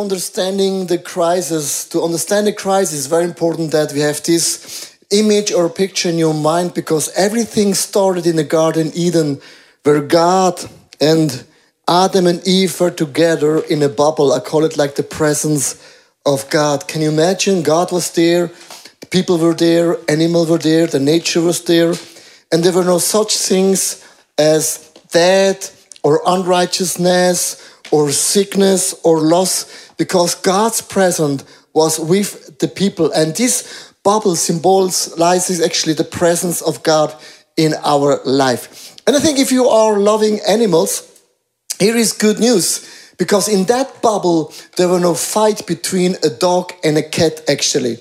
understanding the crisis, to understand the crisis, it's very important that we have this image or picture in your mind because everything started in the Garden Eden where God and Adam and Eve were together in a bubble. I call it like the presence of God. Can you imagine? God was there, people were there, animals were there, the nature was there, and there were no such things as death or unrighteousness or sickness or loss because God's presence was with the people. And this bubble symbolizes actually the presence of God in our life. And I think if you are loving animals, here is good news because in that bubble there were no fight between a dog and a cat actually.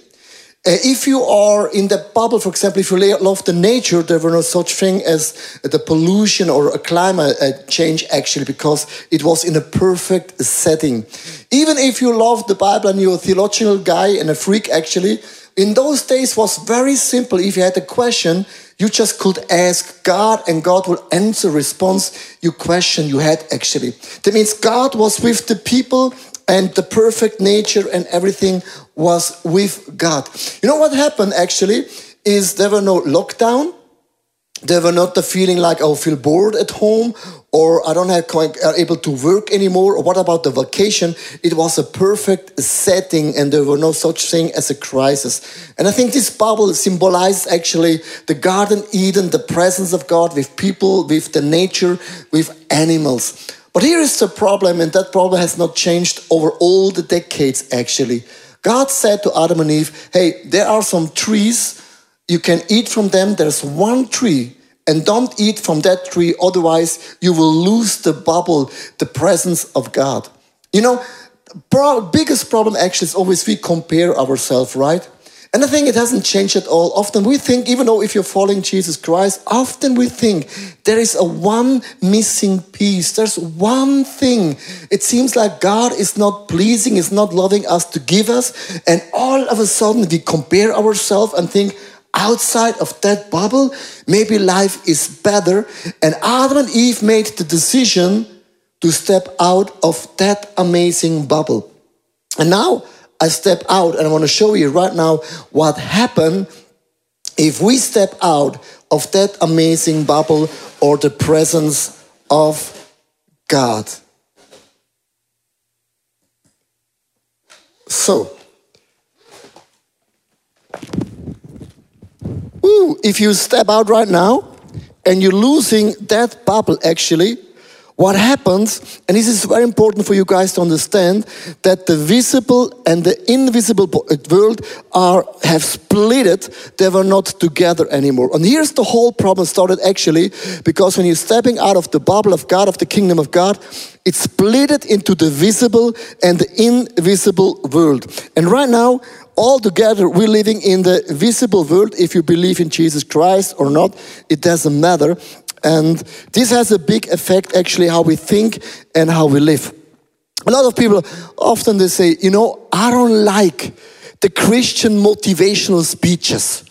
Uh, if you are in that bubble, for example, if you love the nature, there were no such thing as the pollution or a climate uh, change actually, because it was in a perfect setting. Even if you love the Bible and you're a theological guy and a freak actually, in those days was very simple. If you had a question, you just could ask God and God will answer response you question you had actually. That means God was with the people and the perfect nature and everything was with God. You know what happened actually is there were no lockdown. There were not the feeling like I'll feel bored at home or I don't have are uh, able to work anymore. Or what about the vacation? It was a perfect setting and there were no such thing as a crisis. And I think this bubble symbolizes actually the Garden Eden, the presence of God with people, with the nature, with animals. But here is the problem, and that problem has not changed over all the decades actually. God said to Adam and Eve, Hey, there are some trees, you can eat from them. There's one tree, and don't eat from that tree, otherwise, you will lose the bubble, the presence of God. You know, biggest problem actually is always we compare ourselves, right? And I think it hasn't changed at all. Often we think, even though if you're following Jesus Christ, often we think there is a one missing piece. There's one thing. It seems like God is not pleasing, is not loving us to give us. And all of a sudden we compare ourselves and think, outside of that bubble, maybe life is better. And Adam and Eve made the decision to step out of that amazing bubble. And now, I step out and I want to show you right now what happened if we step out of that amazing bubble or the presence of God. So, ooh, if you step out right now and you're losing that bubble actually, what happens, and this is very important for you guys to understand, that the visible and the invisible uh, world are have splitted. They were not together anymore. And here's the whole problem started actually because when you're stepping out of the bubble of God, of the kingdom of God, it's split into the visible and the invisible world. And right now, all together, we're living in the visible world. If you believe in Jesus Christ or not, it doesn't matter. And this has a big effect actually how we think and how we live. A lot of people often they say, you know, I don't like the Christian motivational speeches.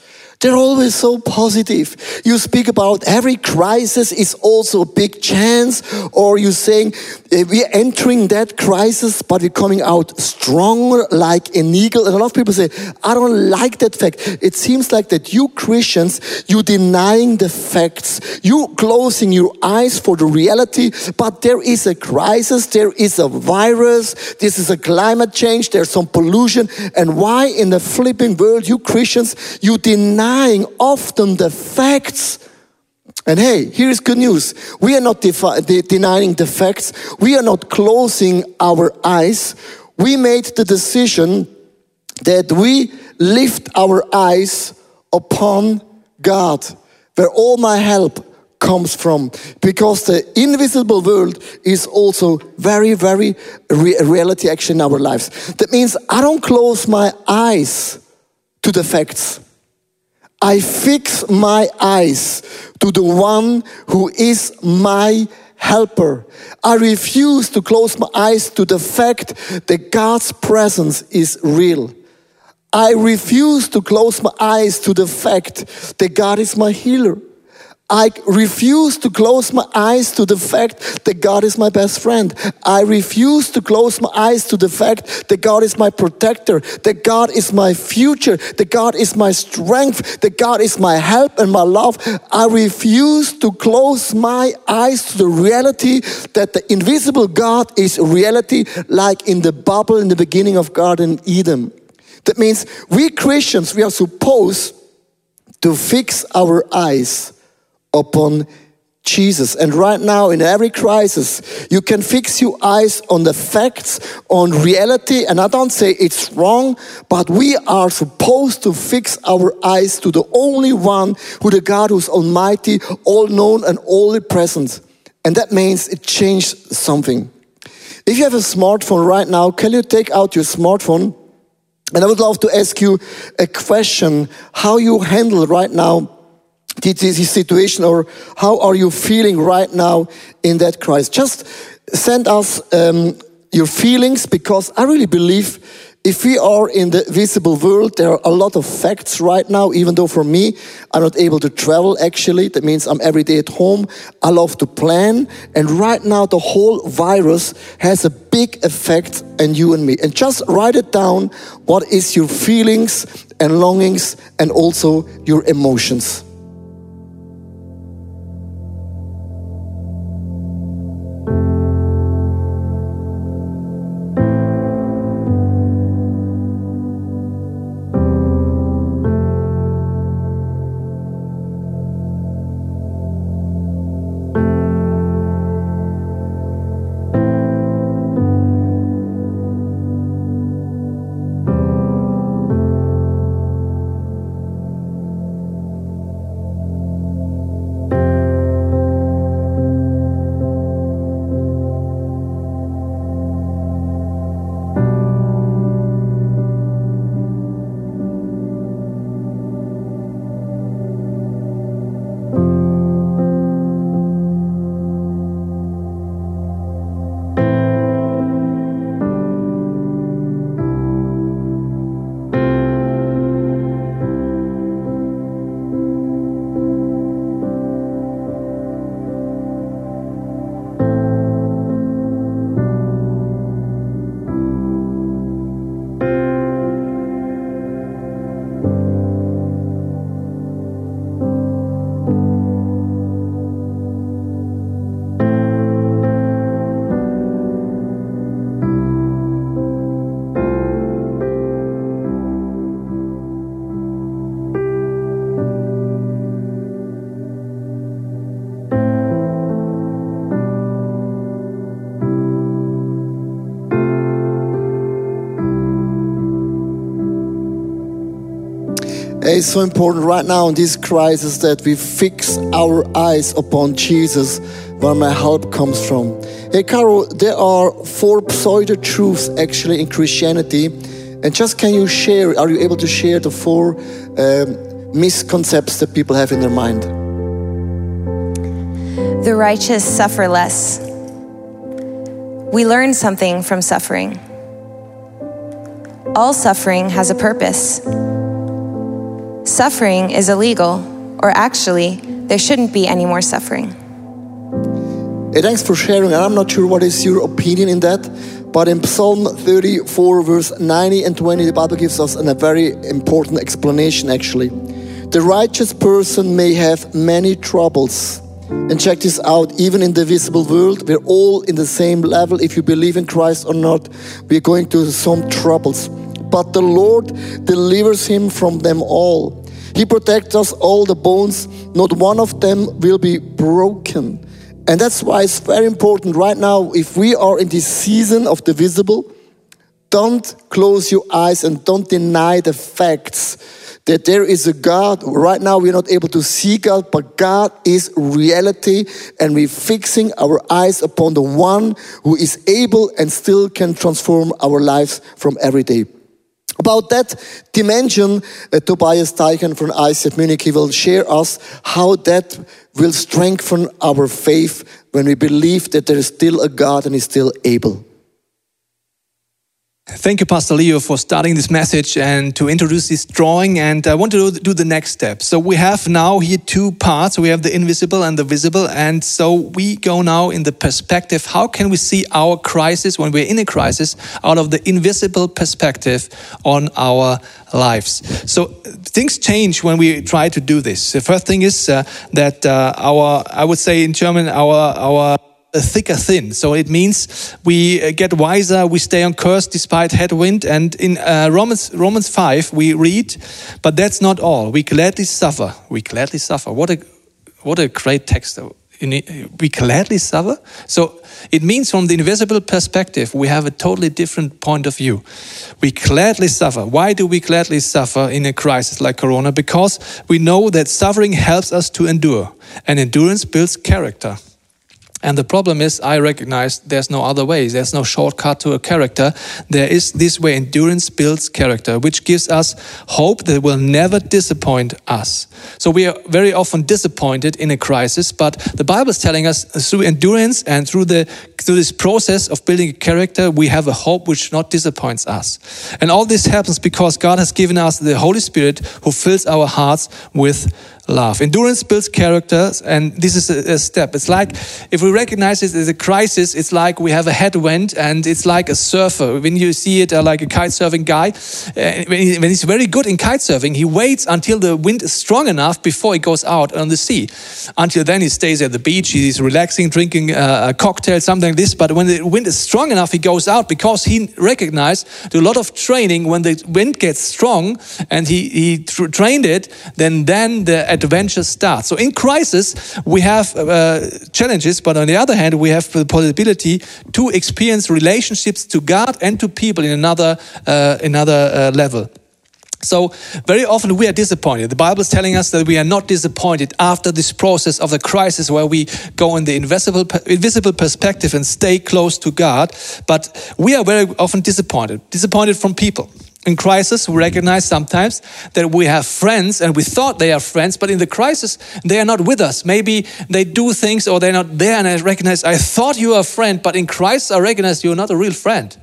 They're always so positive. You speak about every crisis is also a big chance, or you're saying eh, we're entering that crisis, but we're coming out stronger like an eagle. And a lot of people say, I don't like that fact. It seems like that you Christians, you denying the facts, you closing your eyes for the reality, but there is a crisis, there is a virus, this is a climate change, there's some pollution. And why in the flipping world, you Christians, you deny denying often the facts. And hey, here's good news. We are not de denying the facts. We are not closing our eyes. We made the decision that we lift our eyes upon God, where all my help comes from. Because the invisible world is also very, very re reality action in our lives. That means I don't close my eyes to the facts. I fix my eyes to the one who is my helper. I refuse to close my eyes to the fact that God's presence is real. I refuse to close my eyes to the fact that God is my healer. I refuse to close my eyes to the fact that God is my best friend. I refuse to close my eyes to the fact that God is my protector, that God is my future, that God is my strength, that God is my help and my love. I refuse to close my eyes to the reality that the invisible God is reality, like in the bubble in the beginning of Garden Eden. That means we Christians, we are supposed to fix our eyes upon Jesus. And right now, in every crisis, you can fix your eyes on the facts, on reality. And I don't say it's wrong, but we are supposed to fix our eyes to the only one who the God who's almighty, all known and all present. And that means it changed something. If you have a smartphone right now, can you take out your smartphone? And I would love to ask you a question how you handle right now situation or how are you feeling right now in that crisis? Just send us um, your feelings because I really believe if we are in the visible world, there are a lot of facts right now, even though for me, I'm not able to travel actually. That means I'm every day at home. I love to plan. And right now, the whole virus has a big effect on you and me. And just write it down. What is your feelings and longings and also your emotions? It's so important right now in this crisis that we fix our eyes upon Jesus, where my help comes from. Hey, Caro, there are four pseudo truths actually in Christianity. And just can you share, are you able to share the four um, misconceptions that people have in their mind? The righteous suffer less. We learn something from suffering. All suffering has a purpose. Suffering is illegal, or actually, there shouldn't be any more suffering. Hey, thanks for sharing. And I'm not sure what is your opinion in that, but in Psalm 34, verse 90 and 20, the Bible gives us a very important explanation actually. The righteous person may have many troubles. And check this out, even in the visible world, we're all in the same level. If you believe in Christ or not, we're going through some troubles but the Lord delivers him from them all. He protects us all the bones, not one of them will be broken. And that's why it's very important right now, if we are in this season of the visible, don't close your eyes and don't deny the facts that there is a God. Right now, we're not able to see God, but God is reality, and we're fixing our eyes upon the one who is able and still can transform our lives from every day. About that dimension, uh, Tobias Teichen from ICF Munich, he will share us how that will strengthen our faith when we believe that there is still a God and is still able. Thank you, Pastor Leo, for starting this message and to introduce this drawing. And I want to do the next step. So we have now here two parts. We have the invisible and the visible. And so we go now in the perspective. How can we see our crisis when we're in a crisis out of the invisible perspective on our lives? So things change when we try to do this. The first thing is uh, that uh, our, I would say in German, our, our, thicker thin. So it means we uh, get wiser, we stay on course despite headwind. And in uh, Romans Romans five we read, but that's not all. We gladly suffer. We gladly suffer. What a what a great text. We gladly suffer. So it means from the invisible perspective, we have a totally different point of view. We gladly suffer. Why do we gladly suffer in a crisis like Corona? Because we know that suffering helps us to endure, and endurance builds character. And the problem is, I recognize there's no other way. There's no shortcut to a character. There is this way endurance builds character, which gives us hope that will never disappoint us. So we are very often disappointed in a crisis, but the Bible is telling us through endurance and through the through this process of building a character, we have a hope which not disappoints us. And all this happens because God has given us the Holy Spirit who fills our hearts with love. Endurance builds characters, and this is a, a, step. It's like if we recognize this as a crisis, it's like we have a headwind, and it's like a surfer. When you see it uh, like a kite surfing guy, uh, when, he, when, he's very good in kite surfing, he waits until the wind is strong enough before he goes out on the sea. Until then, he stays at the beach, he's relaxing, drinking uh, a cocktail, something like this. But when the wind is strong enough, he goes out because he recognized a lot of training. When the wind gets strong and he, he trained it, then then the adventure starts. So in crisis, we have uh, challenges, but on the other hand, we have the possibility to experience relationships to God and to people in another uh, another uh, level. So, very often we are disappointed. The Bible is telling us that we are not disappointed after this process of the crisis where we go in the invisible, invisible perspective and stay close to God, but we are very often disappointed, disappointed from people in crisis, we recognize sometimes that we have friends and we thought they are friends, but in the crisis, they are not with us. Maybe they do things or they're not there, and I recognize, I thought you were a friend, but in Christ, I recognize you're not a real friend.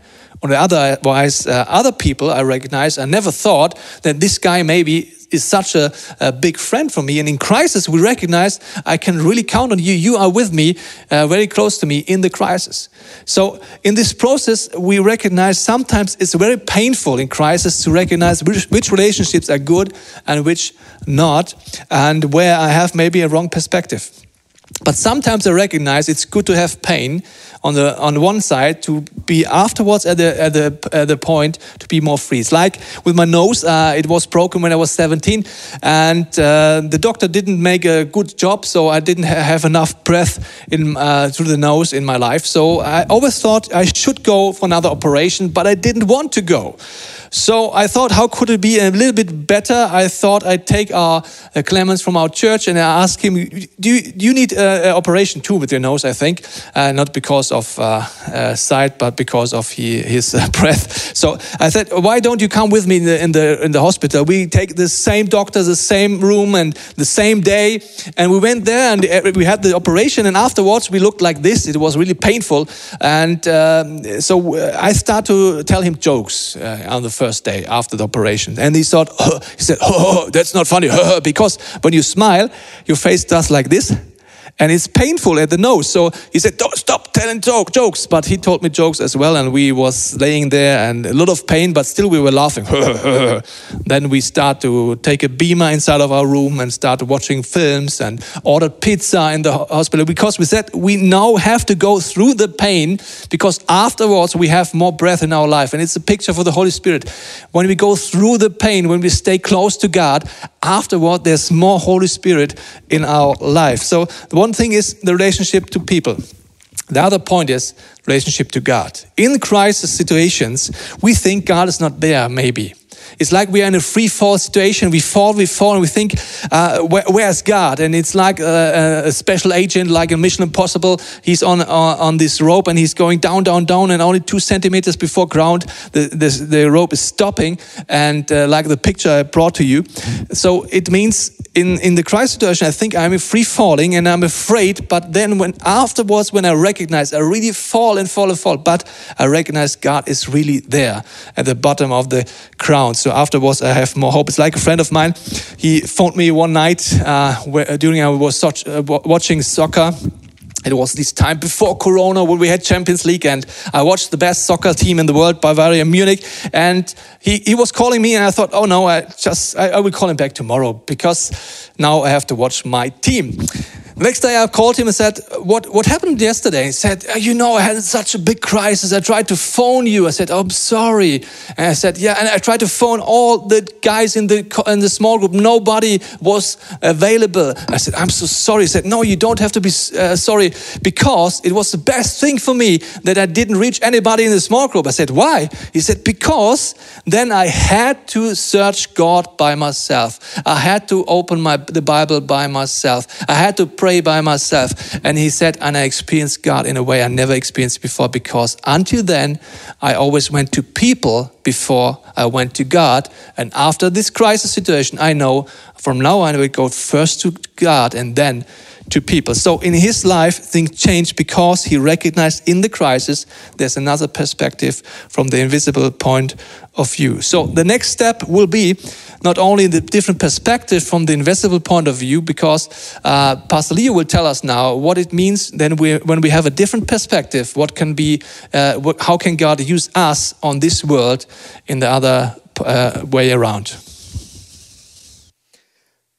On the otherwise, uh, other people I recognize, I never thought that this guy maybe is such a, a, big friend for me. And in crisis, we recognize I can really count on you. You are with me, uh, very close to me in the crisis. So in this process, we recognize sometimes it's very painful in crisis to recognize which, which relationships are good and which not, and where I have maybe a wrong perspective. But sometimes I recognize it's good to have pain on the on one side to be afterwards at the at the at the point to be more free. It's like with my nose, uh, it was broken when I was 17, and uh, the doctor didn't make a good job, so I didn't ha have enough breath in uh, through the nose in my life. So I always thought I should go for another operation, but I didn't want to go. So I thought, how could it be a little bit better? I thought I'd take our uh, Clemens from our church and I asked him, do you, do you need an operation too with your nose, I think? Uh, not because of uh, uh sight, but because of he, his uh, breath. So I said, why don't you come with me in the, in the, in the hospital? We take the same doctor, the same room and the same day. And we went there and uh, we had the operation and afterwards we looked like this. It was really painful. And um, so I start to tell him jokes on the first day after the operation. And he thought, oh, he said, oh, that's not funny, because when you smile, your face does like this and it's painful at the nose. So he said, Don't stop telling joke, jokes. But he told me jokes as well, and we was laying there and a lot of pain, but still we were laughing. then we start to take a beamer inside of our room and start watching films and ordered pizza in the hospital because we said we now have to go through the pain because afterwards we have more breath in our life. And it's a picture for the Holy Spirit. When we go through the pain, when we stay close to God, afterward there's more Holy Spirit in our life. So the one thing is the relationship to people. The other point is relationship to God. In crisis situations, we think God is not there, maybe. It's like we are in a free fall situation. We fall, we fall, and we think, uh, where, where's God? And it's like a, a, special agent, like a Mission Impossible. He's on, on, on this rope and he's going down, down, down, and only two centimeters before ground, the, the, rope is stopping. And uh, like the picture I brought to you. So it means in, in the crisis situation, I think I'm free falling and I'm afraid. But then when afterwards, when I recognize I really fall and fall and fall, but I recognize God is really there at the bottom of the crown. So afterwards, I have more hope. It's like a friend of mine. He phoned me one night uh, where, during I was such, uh, watching soccer it was this time before Corona when we had Champions League, and I watched the best soccer team in the world, Bavaria Munich. And he, he was calling me, and I thought, oh no, I just I, I will call him back tomorrow because now I have to watch my team. Next day, I called him and said, what, what happened yesterday? He said, uh, You know, I had such a big crisis. I tried to phone you. I said, oh, I'm sorry. And I said, Yeah. And I tried to phone all the guys in the, in the small group. Nobody was available. I said, I'm so sorry. He said, No, you don't have to be uh, sorry because it was the best thing for me that I didn't reach anybody in the small group. I said, Why? He said, Because then I had to search God by myself. I had to open my, the Bible by myself. I had to pray pray by myself. And he said, and I experienced God in a way I never experienced before because until then, I always went to people before I went to God. And after this crisis situation, I know from now on I will go first to God and then to people. So in his life, things changed because he recognized in the crisis there's another perspective from the invisible point of view. So the next step will be not only the different perspective from the invisible point of view, because uh, Pastor Leo will tell us now what it means then we, when we have a different perspective, what can be, uh, what, how can God use us on this world in the other uh, way around.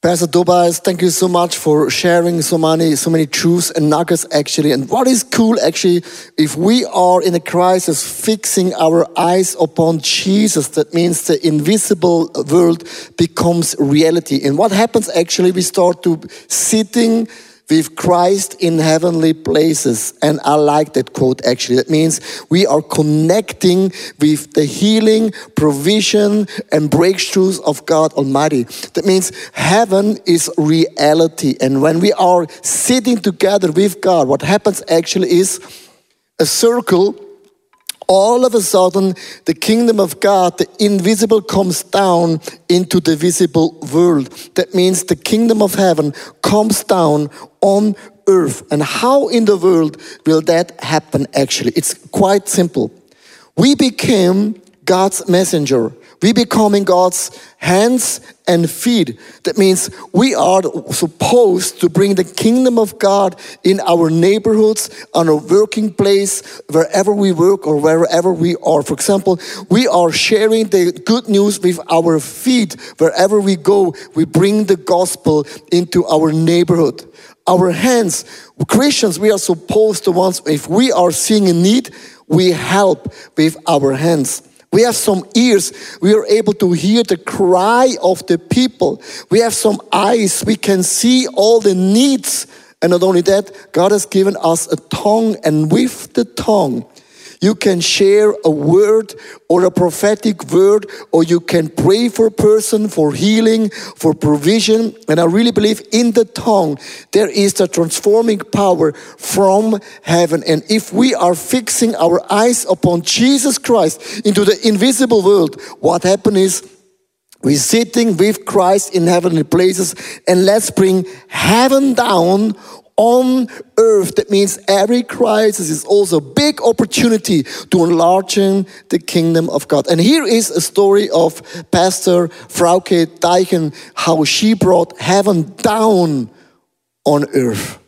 Pastor Tobias, thank you so much for sharing so many, so many truths and nuggets actually. And what is cool actually, if we are in a crisis, fixing our eyes upon Jesus, that means the invisible world becomes reality. And what happens actually, we start to sitting with Christ in heavenly places. And I like that quote actually. That means we are connecting with the healing, provision, and breakthroughs of God Almighty. That means heaven is reality. And when we are sitting together with God, what happens actually is a circle all of a sudden the kingdom of God, the invisible, comes down into the visible world. That means the kingdom of heaven comes down on earth. And how in the world will that happen actually? It's quite simple. We became God's messenger. We becoming God's hands and feet. That means we are supposed to bring the kingdom of God in our neighborhoods, on our working place, wherever we work or wherever we are. For example, we are sharing the good news with our feet. Wherever we go, we bring the gospel into our neighborhood. Our hands, Christians, we are supposed to once, if we are seeing a need, we help with our hands. We have some ears. We are able to hear the cry of the people. We have some eyes. We can see all the needs. And not only that, God has given us a tongue, and with the tongue, you can share a word or a prophetic word, or you can pray for a person for healing, for provision. And I really believe in the tongue, there is the transforming power from heaven. And if we are fixing our eyes upon Jesus Christ into the invisible world, what happens is we're sitting with Christ in heavenly places, and let's bring heaven down on earth. That means every crisis is also a big opportunity to enlarge the kingdom of God. And here is a story of Pastor Frauke Teichen, how she brought heaven down on earth.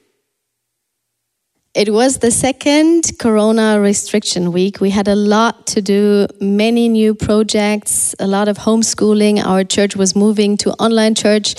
It was the second Corona restriction week. We had a lot to do, many new projects, a lot of homeschooling. Our church was moving to online church.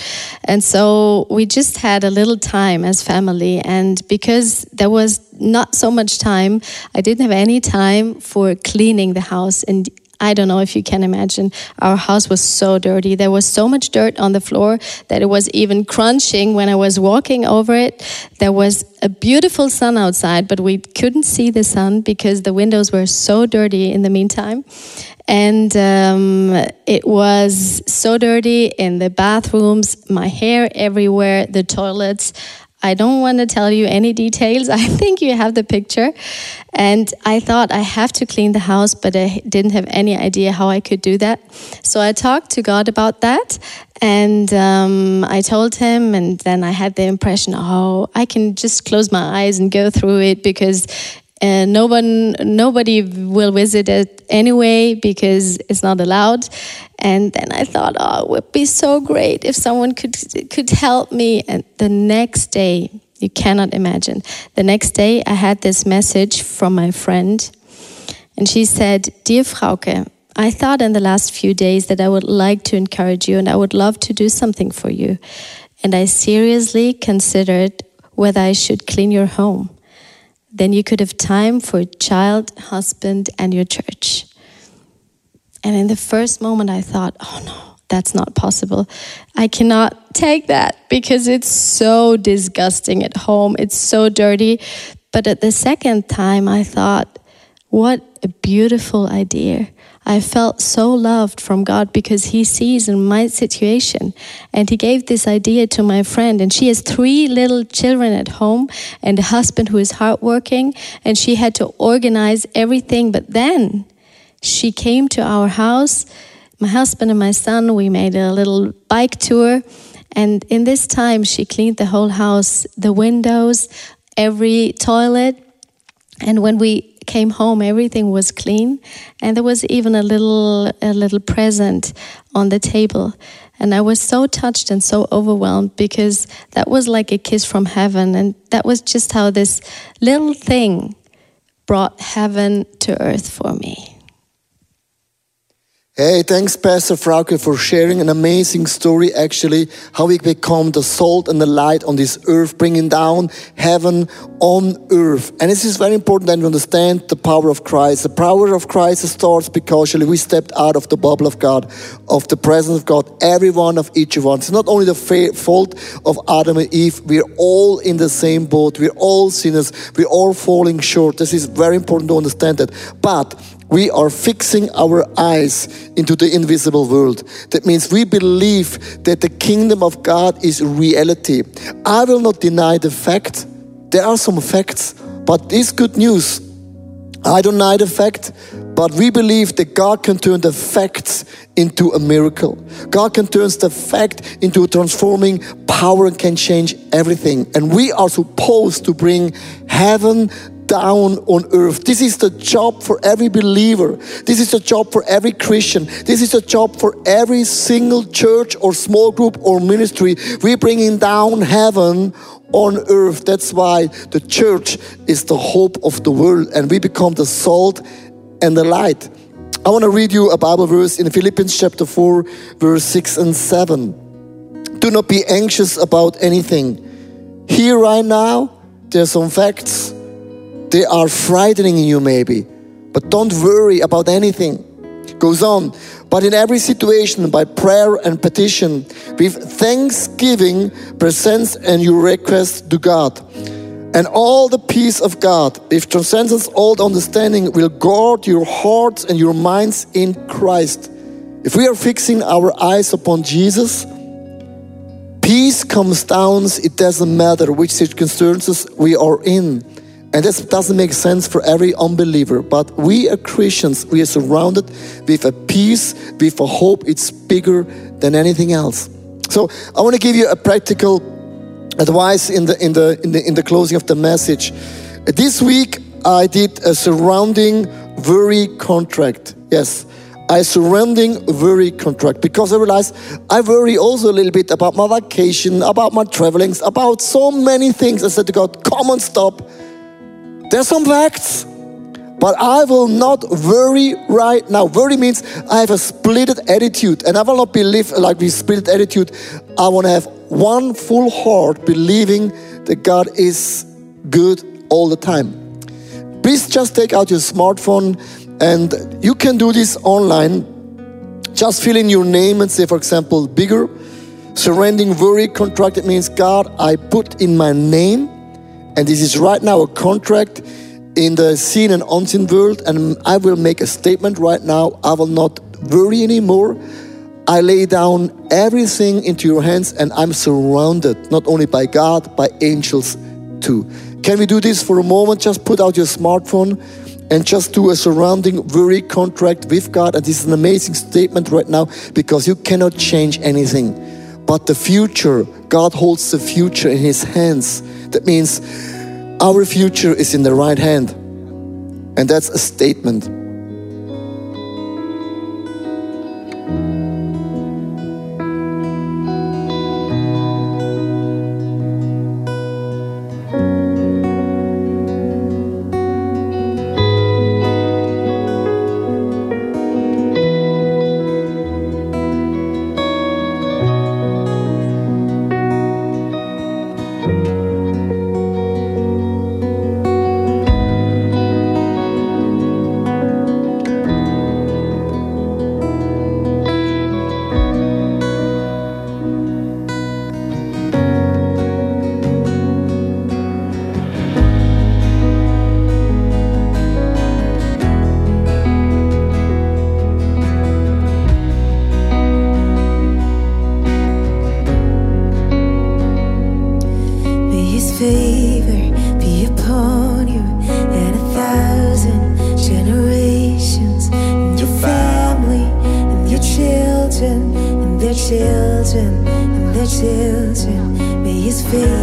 And so we just had a little time as family. And because there was not so much time, I didn't have any time for cleaning the house and I don't know if you can imagine. Our house was so dirty. There was so much dirt on the floor that it was even crunching when I was walking over it. There was a beautiful sun outside, but we couldn't see the sun because the windows were so dirty in the meantime. and um, it was so dirty in the bathrooms, my hair everywhere, the toilets. I don't want to tell you any details. I think you have the picture. And I thought I have to clean the house, but I didn't have any idea how I could do that. So I talked to God about that. And um, I told him, and then I had the impression, oh, I can just close my eyes and go through it because and no one nobody will visit it anyway because it's not allowed. And then i thought oh it would be so great if someone could could help me. And the next day you cannot imagine. The next day i had this message from my friend and she said dear frauke i thought in the last few days that i would like to encourage you and i would love to do something for you. And i seriously considered whether i should clean your home then you could have time for child, husband, and your church. And in the first moment, I thought, oh no, that's not possible. I cannot take that because it's so disgusting at home. It's so dirty. But at the second time, I thought, what a beautiful idea. I felt so loved from God because He sees in my situation. And He gave this idea to my friend. And she has three little children at home and a husband who is hardworking. And she had to organize everything. But then she came to our house. My husband and my son, we made a little bike tour. And in this time, she cleaned the whole house, the windows, every toilet. And when we came home, everything was clean, and there was even a little a little present on the table. And I was so touched and so overwhelmed because that was like a kiss from heaven, and that was just how this little thing brought heaven to earth for me. Hey, thanks, Pastor Frauke, for sharing an amazing story, actually, how we become the salt and the light on this earth, bringing down heaven on earth. And this is very important that we understand the power of Christ. The power of Christ starts because actually we stepped out of the bubble of God, of the presence of God, every one of each of us. It's not only the fault of Adam and Eve, we're all in the same boat. We're all sinners. We're all falling short. This is very important to understand that. But we are fixing our eyes into the invisible world. That means we believe that the kingdom of God is reality. I will not deny the fact. There are some facts, but this good news. I deny the fact, but we believe that God can turn the facts into a miracle. God can turn the fact into a transforming power and can change everything. And we are supposed to bring heaven down on earth. This is the job for every believer. This is the job for every Christian. This is the job for every single church or small group or ministry. We're bringing down heaven on earth. That's why the church is the hope of the world and we become the salt and the light. I want to read you a Bible verse in Philippians chapter 4, verse 6 and 7. Do not be anxious about anything. Here, right now, there's some facts they are frightening you, maybe, but don't worry about anything. Goes on, but in every situation, by prayer and petition, with thanksgiving, presents and your request to God. And all the peace of God, if transcends all understanding, will guard your hearts and your minds in Christ. If we are fixing our eyes upon Jesus, peace comes down. It doesn't matter which circumstances we are in. And this doesn't make sense for every unbeliever, but we are Christians, we are surrounded with a peace, with a hope. It's bigger than anything else. So I want to give you a practical advice in the in the in the in the closing of the message. This week I did a surrounding worry contract. Yes. I surrounding worry contract because I realized I worry also a little bit about my vacation, about my travelings, about so many things. I said to God, come on, stop there's some facts, but I will not worry right now. Worry means I have a split attitude, and I will not believe like we split attitude. I want to have one full heart believing that God is good all the time. Please just take out your smartphone, and you can do this online. Just fill in your name and say, for example, bigger. Surrendering worry contract, it means God, I put in my name and this is right now a contract in the seen and unseen world, and I will make a statement right now. I will not worry anymore. I lay down everything into your hands, and I'm surrounded not only by God, by angels too. Can we do this for a moment? Just put out your smartphone and just do a surrounding worry contract with God. And this is an amazing statement right now because you cannot change anything. But the future, God holds the future in His hands. That means our future is in the right hand. And that's a statement. Children. May his favor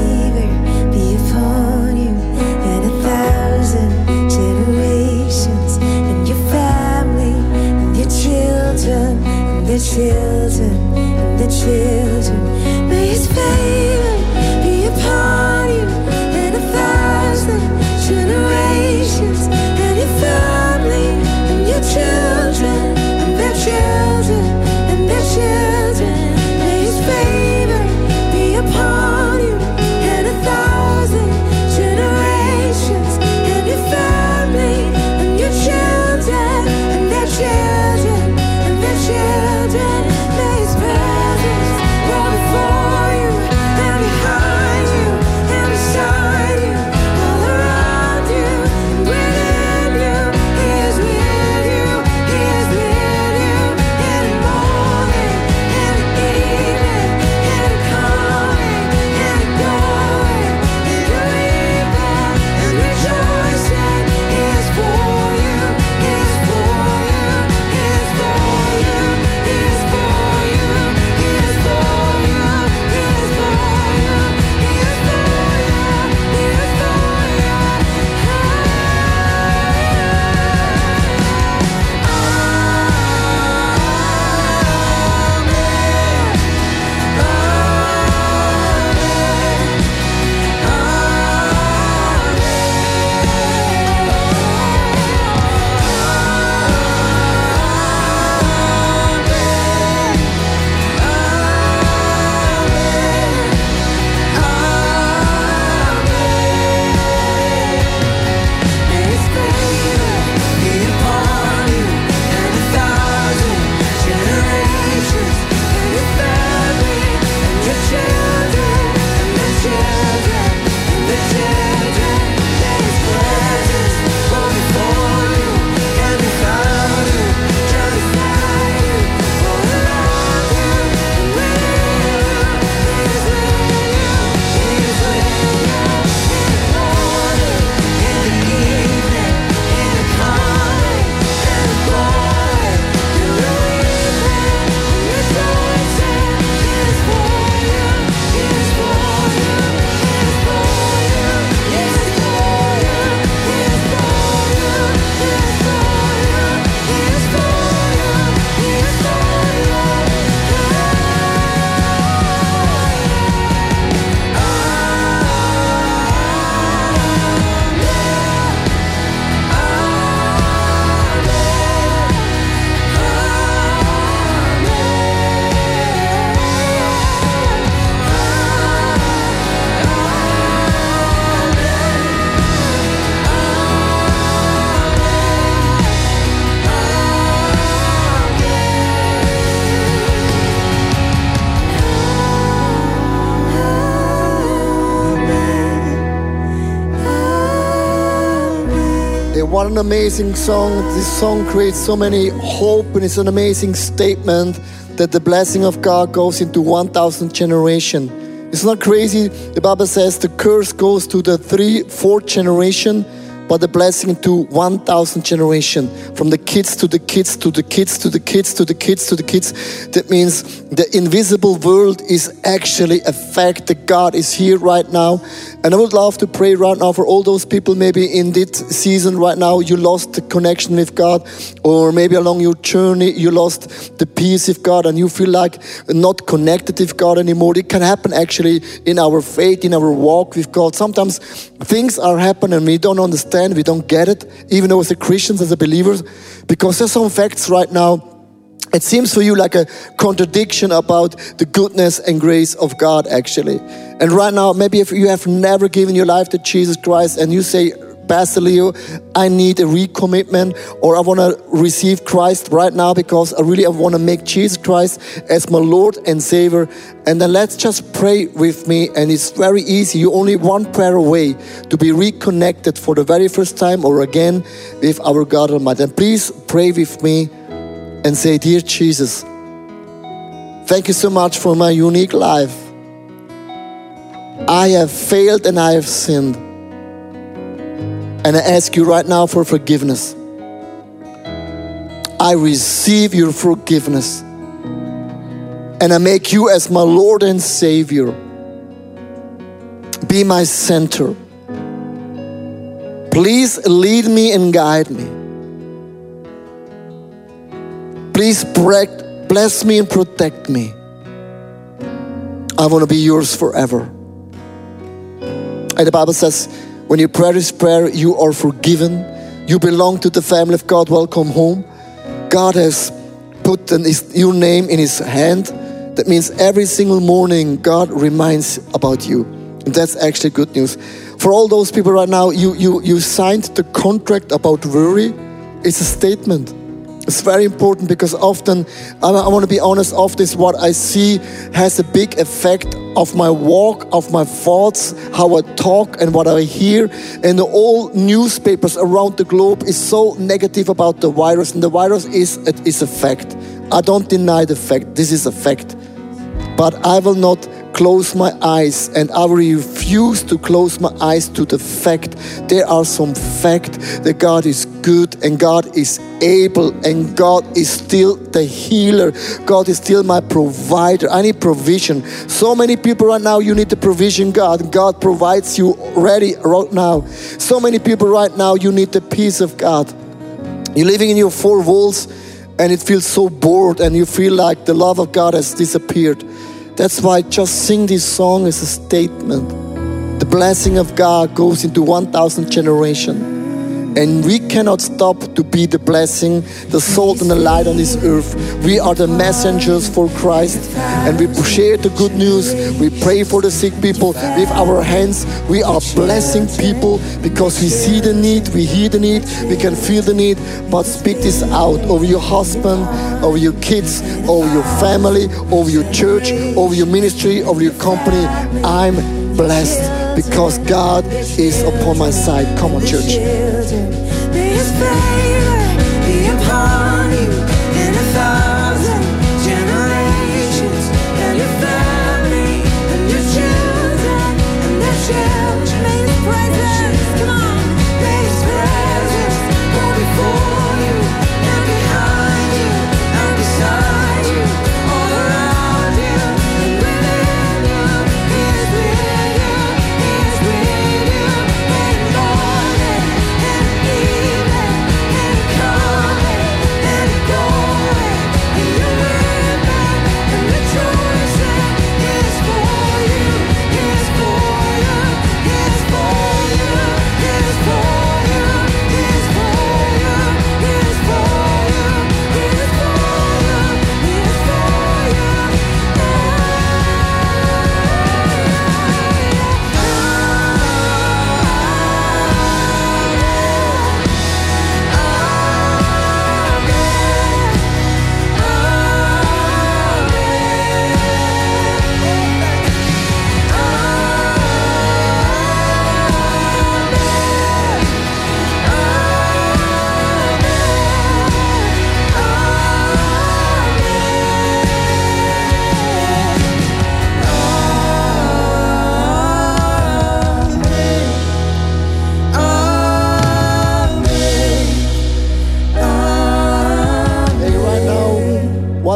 amazing song. This song creates so many hope and it's an amazing statement that the blessing of God goes into 1000 generation. It's not crazy. The Bible says the curse goes to the three, fourth generation, but the blessing to 1000 generation. From the kids to the kids to the kids to the kids to the kids to the kids. That means the invisible world is actually a fact that God is here right now. And I would love to pray right now for all those people maybe in this season right now you lost the connection with God or maybe along your journey you lost the peace with God and you feel like not connected with God anymore. It can happen actually in our faith, in our walk with God. Sometimes things are happening we don't understand, we don't get it, even though as a Christians, as a believers, because there's some facts right now it seems for you like a contradiction about the goodness and grace of God, actually. And right now, maybe if you have never given your life to Jesus Christ and you say, Pastor Leo, I need a recommitment or I want to receive Christ right now because I really want to make Jesus Christ as my Lord and Savior. And then let's just pray with me. And it's very easy. You're only one prayer away to be reconnected for the very first time or again with our God Almighty. And please pray with me and say, Dear Jesus, thank you so much for my unique life. I have failed and I have sinned. And I ask you right now for forgiveness. I receive your forgiveness. And I make you as my Lord and Savior. Be my center. Please lead me and guide me. Please bless me and protect me. I want to be yours forever. And the Bible says, when you pray this prayer, you are forgiven. You belong to the family of God. Welcome home. God has put an, his, your name in His hand. That means every single morning, God reminds about you. And that's actually good news. For all those people right now, you, you, you signed the contract about worry. It's a statement. It's very important because often, I, I want to be honest, often is what I see has a big effect of my walk, of my thoughts, how I talk and what I hear. And all newspapers around the globe is so negative about the virus. And the virus is, it is a fact. I don't deny the fact. This is a fact. But I will not close my eyes and I will refuse to close my eyes to the fact there are some fact that God is good and God is able and God is still the healer. God is still my provider. I need provision. So many people right now, you need the provision, God. God provides you ready right now. So many people right now, you need the peace of God. You're living in your four walls and it feels so bored and you feel like the love of God has disappeared. That's why just sing this song as a statement. The blessing of God goes into 1,000 generations. And we cannot stop to be the blessing, the salt and the light on this earth. We are the messengers for Christ and we share the good news. We pray for the sick people with our hands. We are blessing people because we see the need, we hear the need, we can feel the need. But speak this out over your husband, over your kids, over your family, over your church, over your ministry, over your company. I'm blessed because God is upon my side. Come on, church. Be his friend.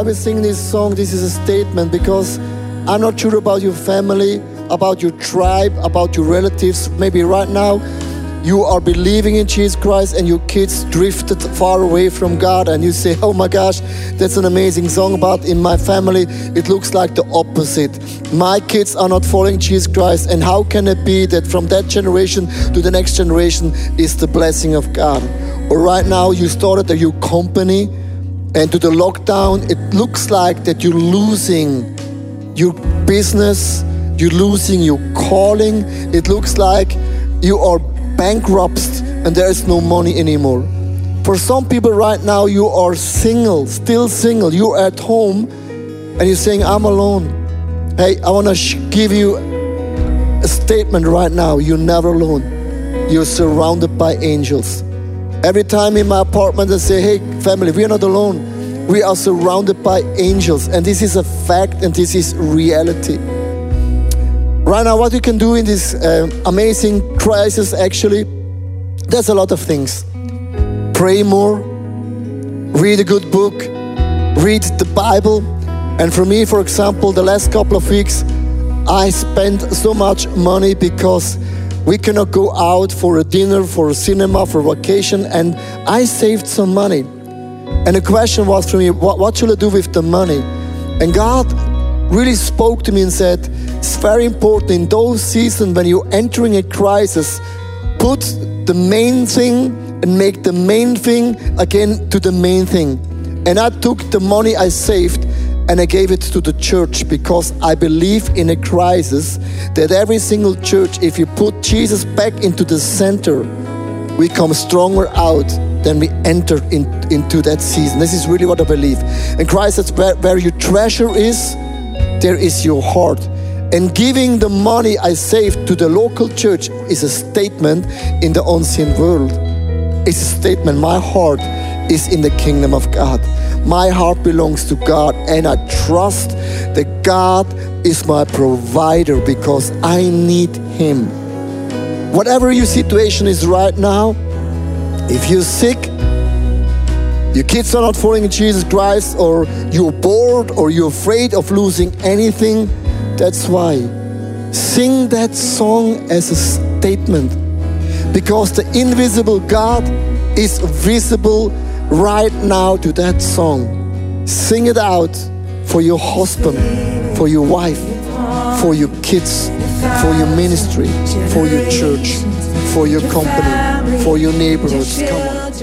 We sing this song, this is a statement because I'm not sure about your family, about your tribe, about your relatives. Maybe right now you are believing in Jesus Christ and your kids drifted far away from God and you say, oh my gosh, that's an amazing song, but in my family it looks like the opposite. My kids are not following Jesus Christ and how can it be that from that generation to the next generation is the blessing of God? Or right now you started a new company and to the lockdown it looks like that you're losing your business, you're losing your calling. It looks like you are bankrupt and there is no money anymore. For some people right now, you are single, still single. You're at home and you're saying, I'm alone. Hey, I want to give you a statement right now. You're never alone. You're surrounded by angels. Every time in my apartment, I say, Hey, family, we are not alone. We are surrounded by angels. And this is a fact and this is reality. Right now, what you can do in this uh, amazing crisis, actually, there's a lot of things. Pray more, read a good book, read the Bible. And for me, for example, the last couple of weeks, I spent so much money because we cannot go out for a dinner, for a cinema, for vacation, and I saved some money. And the question was for me, what, what should I do with the money? And God really spoke to me and said, It's very important in those seasons when you're entering a crisis, put the main thing and make the main thing again to the main thing. And I took the money I saved and I gave it to the church because I believe in a crisis that every single church, if you put Jesus back into the center, we come stronger out than we entered in, into that season. This is really what I believe. And Christ is where, where your treasure is, there is your heart. And giving the money I saved to the local church is a statement in the unseen world. It's a statement. My heart is in the kingdom of God. My heart belongs to God, and I trust that God is my provider because I need Him. Whatever your situation is right now, if you're sick, your kids are not following Jesus Christ, or you're bored, or you're afraid of losing anything, that's why. Sing that song as a statement because the invisible God is visible right now to that song. Sing it out for your husband, for your wife, for your kids, for your ministry, for your church, for your company, for your neighborhoods. Come on.